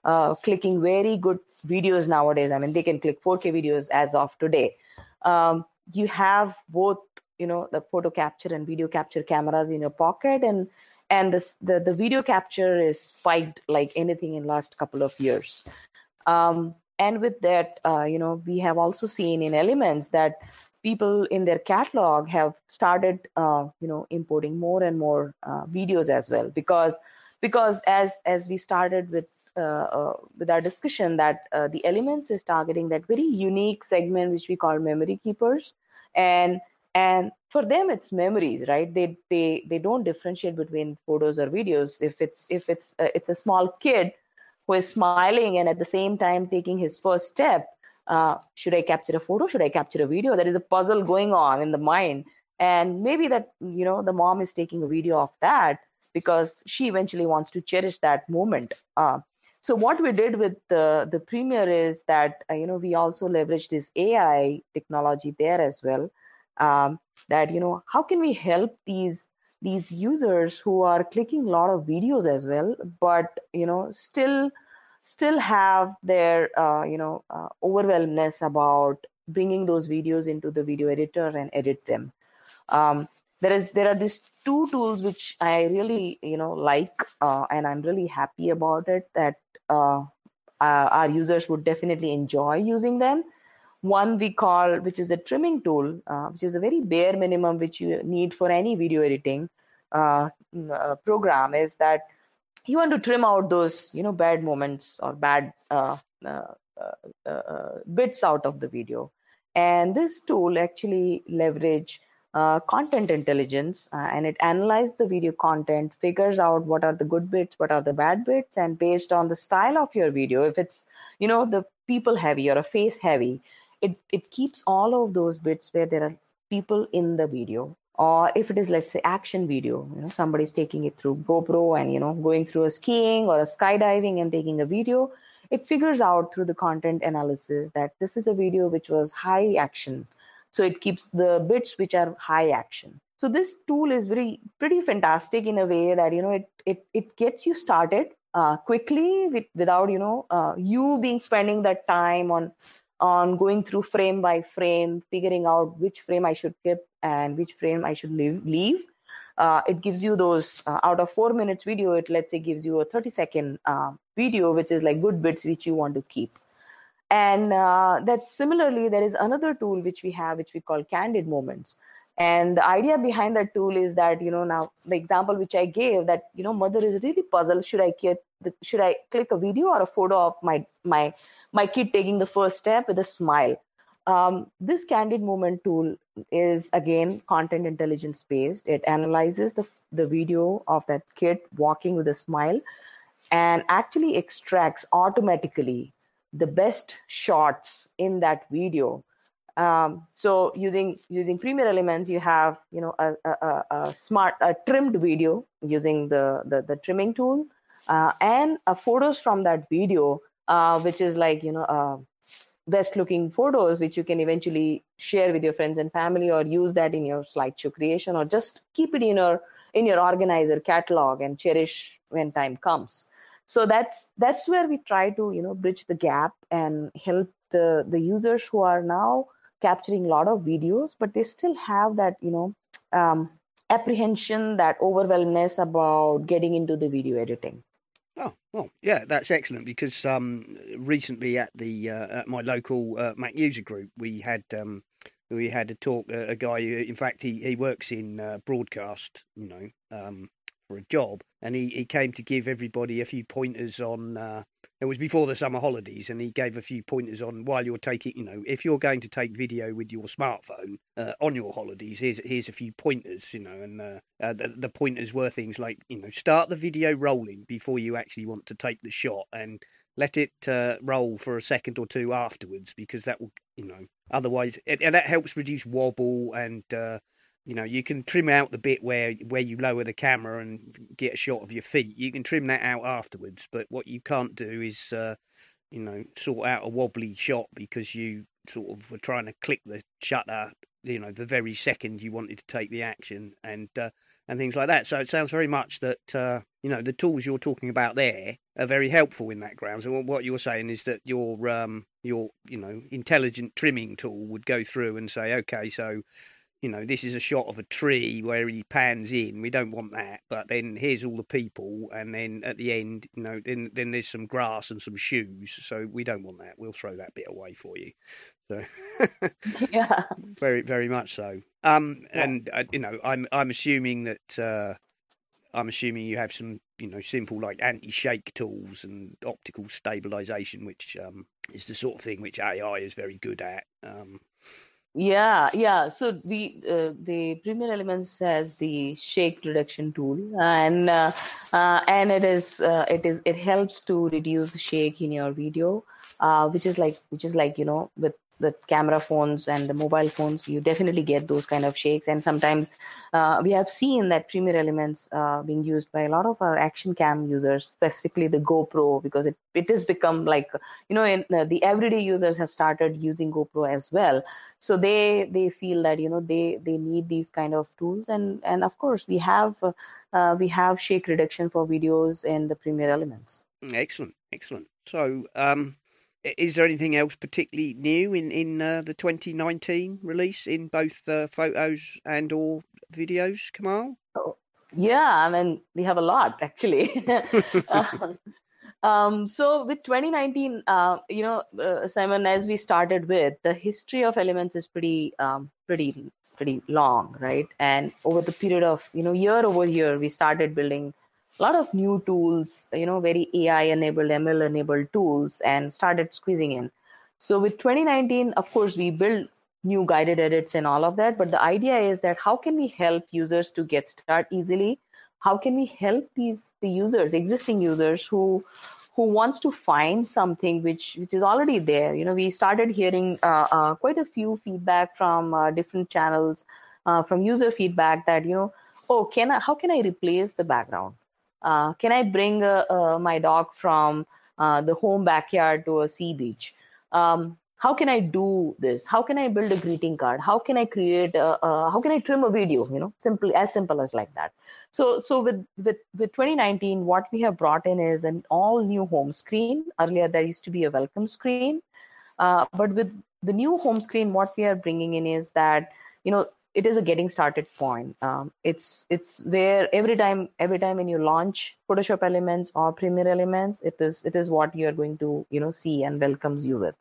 Uh, clicking very good videos nowadays. I mean, they can click 4K videos as of today. Um, you have both, you know, the photo capture and video capture cameras in your pocket, and and this, the the video capture is spiked like anything in last couple of years. Um, and with that uh, you know we have also seen in elements that people in their catalog have started uh, you know importing more and more uh, videos as well. Because because as as we started with uh, uh, with our discussion that uh, the elements is targeting that very unique segment which we call memory keepers. And and for them it's memories right? They they they don't differentiate between photos or videos. If it's if it's it's a small kid who is smiling and at the same time taking his first step uh, should i capture a photo? Should i capture a video? There is a puzzle going on in the mind. And maybe that you know the mom is taking a video of that because she eventually wants to cherish that moment. Uh, so what we did with the the Premiere is that uh, you know we also leveraged this ai technology there as well um, that you know how can we help these these users who are clicking a lot of videos as well but you know still still have their uh, you know uh, overwhelmness about bringing those videos into the video editor and edit them. Um, there is there are these two tools which i really you know like uh, and i'm really happy about it that uh, our users would definitely enjoy using them one we call which is a trimming tool uh, which is a very bare minimum which you need for any video editing uh, uh, program is that you want to trim out those you know bad moments or bad uh, bits out of the video. And this tool actually leverage uh, content intelligence uh, and it analyzes the video content figures out what are the good bits what are the bad bits and based on the style of your video if it's you know the people heavy or a face heavy it it keeps all of those bits where there are people in the video. Or if it is let's say action video you know somebody's taking it through gopro and you know going through a skiing or a skydiving and taking a video it figures out through the content analysis that this is a video which was high action. So it keeps the bits which are high action. So this tool is very pretty fantastic in a way that you know it it, it gets you started uh, quickly with, without you know uh, you being spending that time on on going through frame by frame figuring out which frame i should keep and which frame i should leave, leave. Uh, it gives you those uh, out of four minutes video it let's say gives you a 30 second uh, video which is like good bits which you want to keep and uh, that similarly there is another tool which we have which we call candid moments and the idea behind that tool is that you know now the example which i gave that you know mother is really puzzled. Should i get should i click a video or a photo of my my my kid taking the first step with a smile? Um, this candid moment tool is again content intelligence based. It analyzes the, the video of that kid walking with a smile and actually extracts automatically the best shots in that video um, so using using Premiere Elements, you have you know a, a, a smart a trimmed video using the the, the trimming tool, uh, and a photos from that video, uh, which is like you know uh, best looking photos, which you can eventually share with your friends and family, or use that in your slideshow creation, or just keep it in your in your organizer catalog and cherish when time comes. So that's that's where we try to you know bridge the gap and help the the users who are now capturing a lot of videos but they still have that you know um, apprehension that overwhelmness about getting into the video editing. Oh well, yeah, that's excellent because um, recently at the uh, at my local uh, Mac user group we had um, we had a talk uh, a guy who, in fact he, he works in uh, broadcast you know um, for a job, and he, he came to give everybody a few pointers on. Uh, it was before the summer holidays, and he gave a few pointers on while you're taking, you know, if you're going to take video with your smartphone uh, on your holidays, here's here's a few pointers, you know, and uh, uh, the, the pointers were things like, you know, start the video rolling before you actually want to take the shot, and let it uh, roll for a second or two afterwards because that will, you know, otherwise, it, and that helps reduce wobble and uh, you know you can trim out the bit where where you lower the camera and get a shot of your feet. You can trim that out afterwards but what you can't do is uh, you know sort out a wobbly shot because you sort of were trying to click the shutter you know the very second you wanted to take the action and uh, and things like that. So it sounds very much that uh, you know the tools you're talking about there are very helpful in that ground. So what you're saying is that your um your you know intelligent trimming tool would go through and say okay so you know, this is a shot of a tree where he pans in. We don't want that. But then here's all the people, and then at the end, you know, then then there's some grass and some shoes. So we don't want that. We'll throw that bit away for you. So yeah, very very much so. Um, yeah. and uh, you know, I'm I'm assuming that uh, I'm assuming you have some you know simple like anti-shake tools and optical stabilization, which um, is the sort of thing which AI is very good at. Um, yeah, yeah. So we uh, the Premiere Elements has the shake reduction tool, and uh, uh, and it is uh, it is it helps to reduce shake in your video, uh, which is like which is like you know with the camera phones and the mobile phones, you definitely get those kind of shakes. And sometimes uh, we have seen that Premiere Elements uh, being used by a lot of our action cam users, specifically the GoPro, because it, it has become like, you know, in, uh, the everyday users have started using GoPro as well. So they they feel that you know they they need these kind of tools, and and of course we have uh, we have shake reduction for videos in the Premiere Elements. Excellent, excellent. So. um is there anything else particularly new in in uh, the 2019 release in both uh, photos and or videos, Kamal? Oh, yeah, I mean we have a lot actually. um, so with 2019, uh, you know, uh, Simon, as we started with, the history of Elements is pretty um, pretty pretty long, right? And over the period of you know year over year, we started building a lot of new tools, you know, very AI enabled, ML enabled tools, and started squeezing in. So with 2019, of course, we built new guided edits and all of that. But the idea is that how can we help users to get start easily? How can we help these the users, existing users who who wants to find something which which is already there? You know, we started hearing uh, uh, quite a few feedback from uh, different channels, uh, from user feedback that you know, oh, can I, how can I replace the background? Uh, can I bring uh, uh, my dog from the home backyard to a sea beach? Um, how can I do this? How can I build a greeting card? How can I create? A, how can I trim a video? You know, simple as simple as like that. So, so with with with 2019, what we have brought in is an all new home screen. Earlier, there used to be a welcome screen, uh, but with the new home screen, what we are bringing in is that you know it is a getting started point. Um, it's it's where every time every time when you launch Photoshop Elements or Premiere Elements, it is it is what you are going to you know see and welcomes you with.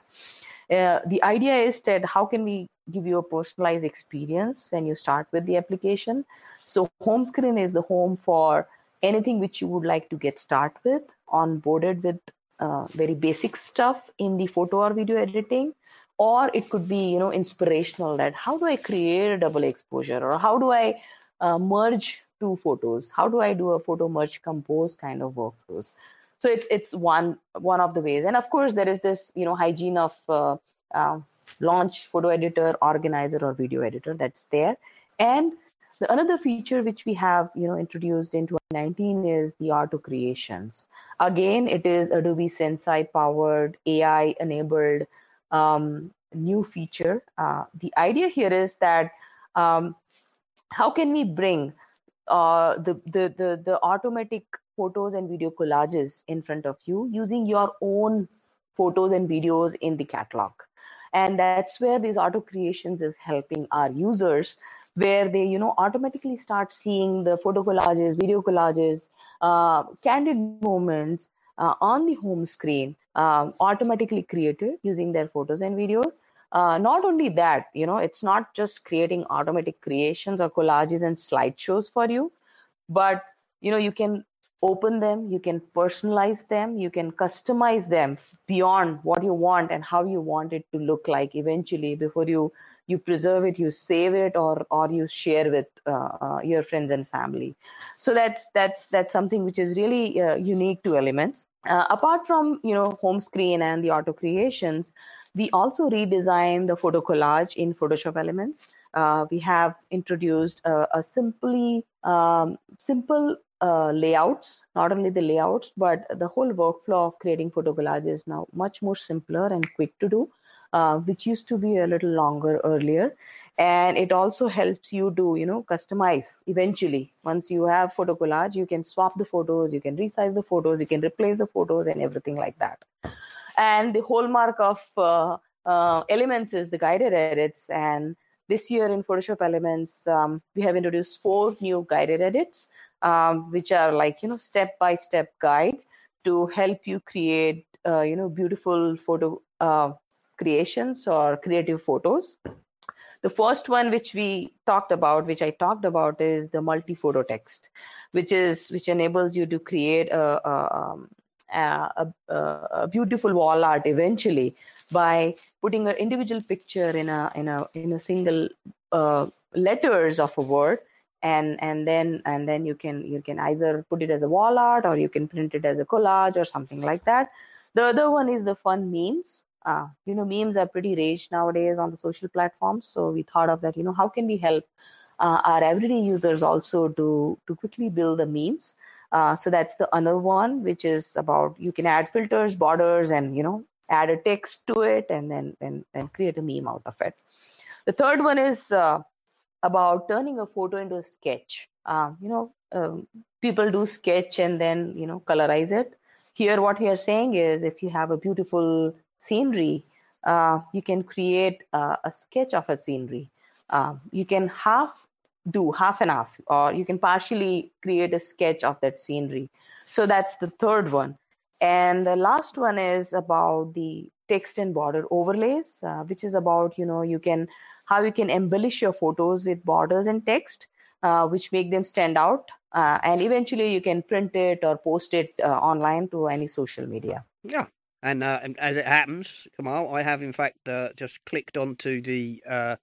Uh, the idea is that how can we give you a personalized experience when you start with the application? So home screen is the home for anything which you would like to get started with, onboarded with uh, very basic stuff in the photo or video editing or it could be you know inspirational that how do i create a double exposure or how do i uh, merge two photos? How do i do a photo merge compose kind of workflows? So it's it's one one of the ways. And of course there is this you know hygiene of uh, uh, launch photo editor organizer or video editor that's there. And the another feature which we have you know introduced in 2019 is the auto creations. Again it is adobe sensei powered ai enabled um, new feature. Uh, the idea here is that um, how can we bring uh, the, the, the, the automatic photos and video collages in front of you using your own photos and videos in the catalog. And that's where these auto creations is helping our users where they you know automatically start seeing the photo collages video collages uh, candid moments uh, on the home screen um, automatically created using their photos and videos. Uh, not only that, you know, it's not just creating automatic creations or collages and slideshows for you, but you know, you can open them, you can personalize them, you can customize them beyond what you want and how you want it to look like eventually before you you preserve it you save it or or you share with uh, uh, your friends and family so that's that's that's something which is really uh, unique to elements uh, apart from you know home screen and the auto creations we also redesigned the photo collage in photoshop elements. Uh, we have introduced a, a simply um, simple uh, layouts not only the layouts but the whole workflow of creating photo collage is now much more simpler and quick to do uh, which used to be a little longer earlier. And it also helps you to you know customize eventually. Once you have photo collage you can swap the photos you can resize the photos you can replace the photos and everything like that. And the hallmark of uh, uh, elements is the guided edits. And this year in photoshop elements um, we have introduced four new guided edits um, which are like you know step by step guide to help you create uh, you know beautiful photo uh, creations or creative photos. The first one which we talked about which i talked about is the multi photo text which is which enables you to create a, a, um, a, a, beautiful wall art eventually by putting an individual picture in a in a in a single uh, letters of a word. And and then and then you can you can either put it as a wall art or you can print it as a collage or something like that. The other one is the fun memes uh, you know memes are pretty rage nowadays on the social platforms. So we thought of that you know how can we help uh, our everyday users also to to quickly build the memes? Uh, so that's the other one which is about you can add filters borders and you know add a text to it and then then, then create a meme out of it. The third one is uh, about turning a photo into a sketch. Uh, you know um, people do sketch and then you know colorize it. Here what we are saying is if you have a beautiful scenery, uh, you can create uh, a sketch of a scenery. Uh, you can half do half and half, or you can partially create a sketch of that scenery. So that's the third one. And the last one is about the text and border overlays, uh, which is about you know you can how you can embellish your photos with borders and text, uh, which make them stand out. Uh, and eventually you can print it or post it online to any social media. Yeah, and, uh, as it happens, Kamal, I have in fact uh, just clicked onto the uh,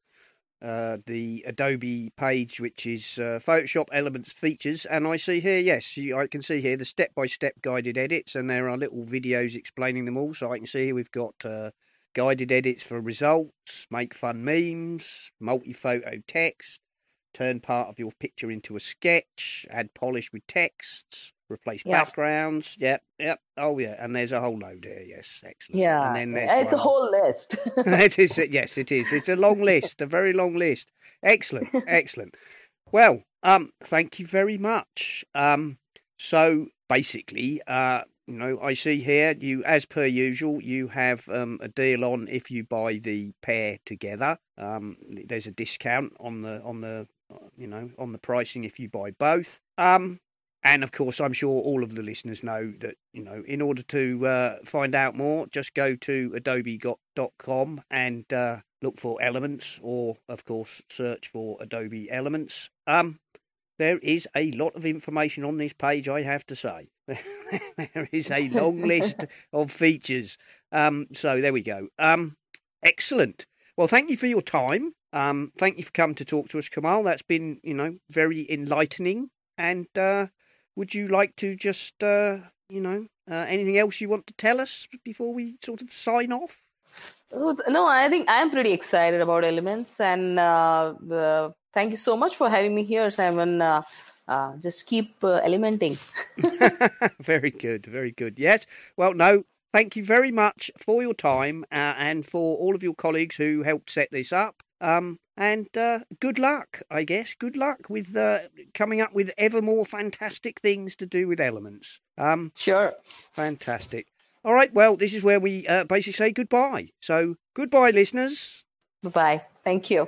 uh the Adobe page, which is uh, Photoshop Elements features, and I see here, yes, you, I can see here the step-by-step guided edits, and there are little videos explaining them all. So I can see here we've got uh, guided edits for results, make fun memes, multi-photo text, turn part of your picture into a sketch, add polish with texts, replace yeah. backgrounds. Yep, yep. Oh yeah, and there's a whole load here. Yes, excellent. Yeah, and then there's it's one. a whole list. it is. Yes, it is. It's a long list, a very long list. Excellent, excellent. Well, um, thank you very much. Um, so basically, uh, you know, I see here you, as per usual, you have um, a deal on if you buy the pair together. Um, there's a discount on the on the you know on the pricing if you buy both. Um, and of course, I'm sure all of the listeners know that, you know, in order to uh, find out more, just go to adobe.com and uh, look for Elements, or of course, search for Adobe Elements. Um, there is a lot of information on this page, I have to say. there is a long list of features. Um, so there we go. Um, excellent. Well, thank you for your time. Um, thank you for coming to talk to us, Kamal. That's been, you know, very enlightening. And uh, would you like to just, uh, you know, uh, anything else you want to tell us before we sort of sign off? No, I think I'm pretty excited about Elements, and uh, thank you so much for having me here, Simon. Uh, uh, just keep uh, elementing. very good, very good. Yes. Well, no, thank you very much for your time uh, and for all of your colleagues who helped set this up. Um, and uh, good luck, I guess. Good luck with uh, coming up with ever more fantastic things to do with elements. Um, sure. Fantastic. All right. Well, this is where we uh, basically say goodbye. So, goodbye, listeners. Bye. Bye. Thank you.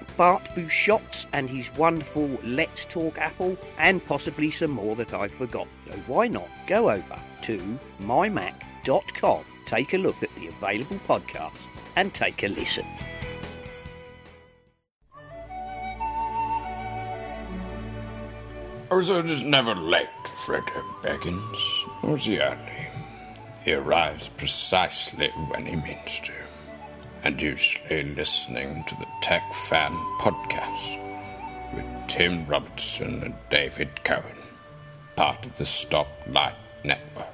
Bart Busschots and his wonderful Let's Talk Apple, and possibly some more that I've forgotten. So why not go over to mymac.com, take a look at the available podcasts, and take a listen. Arthur is never late, Fred Beckins, or he early? He arrives precisely when he means to and usually listening to the Tech Fan Podcast with Tim Robertson and David Cohen, part of the Stoplight Network.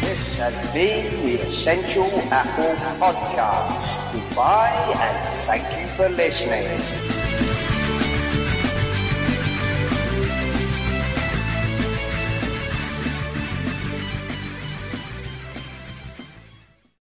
This has been the Essential Apple Podcast. Goodbye and thank you for listening.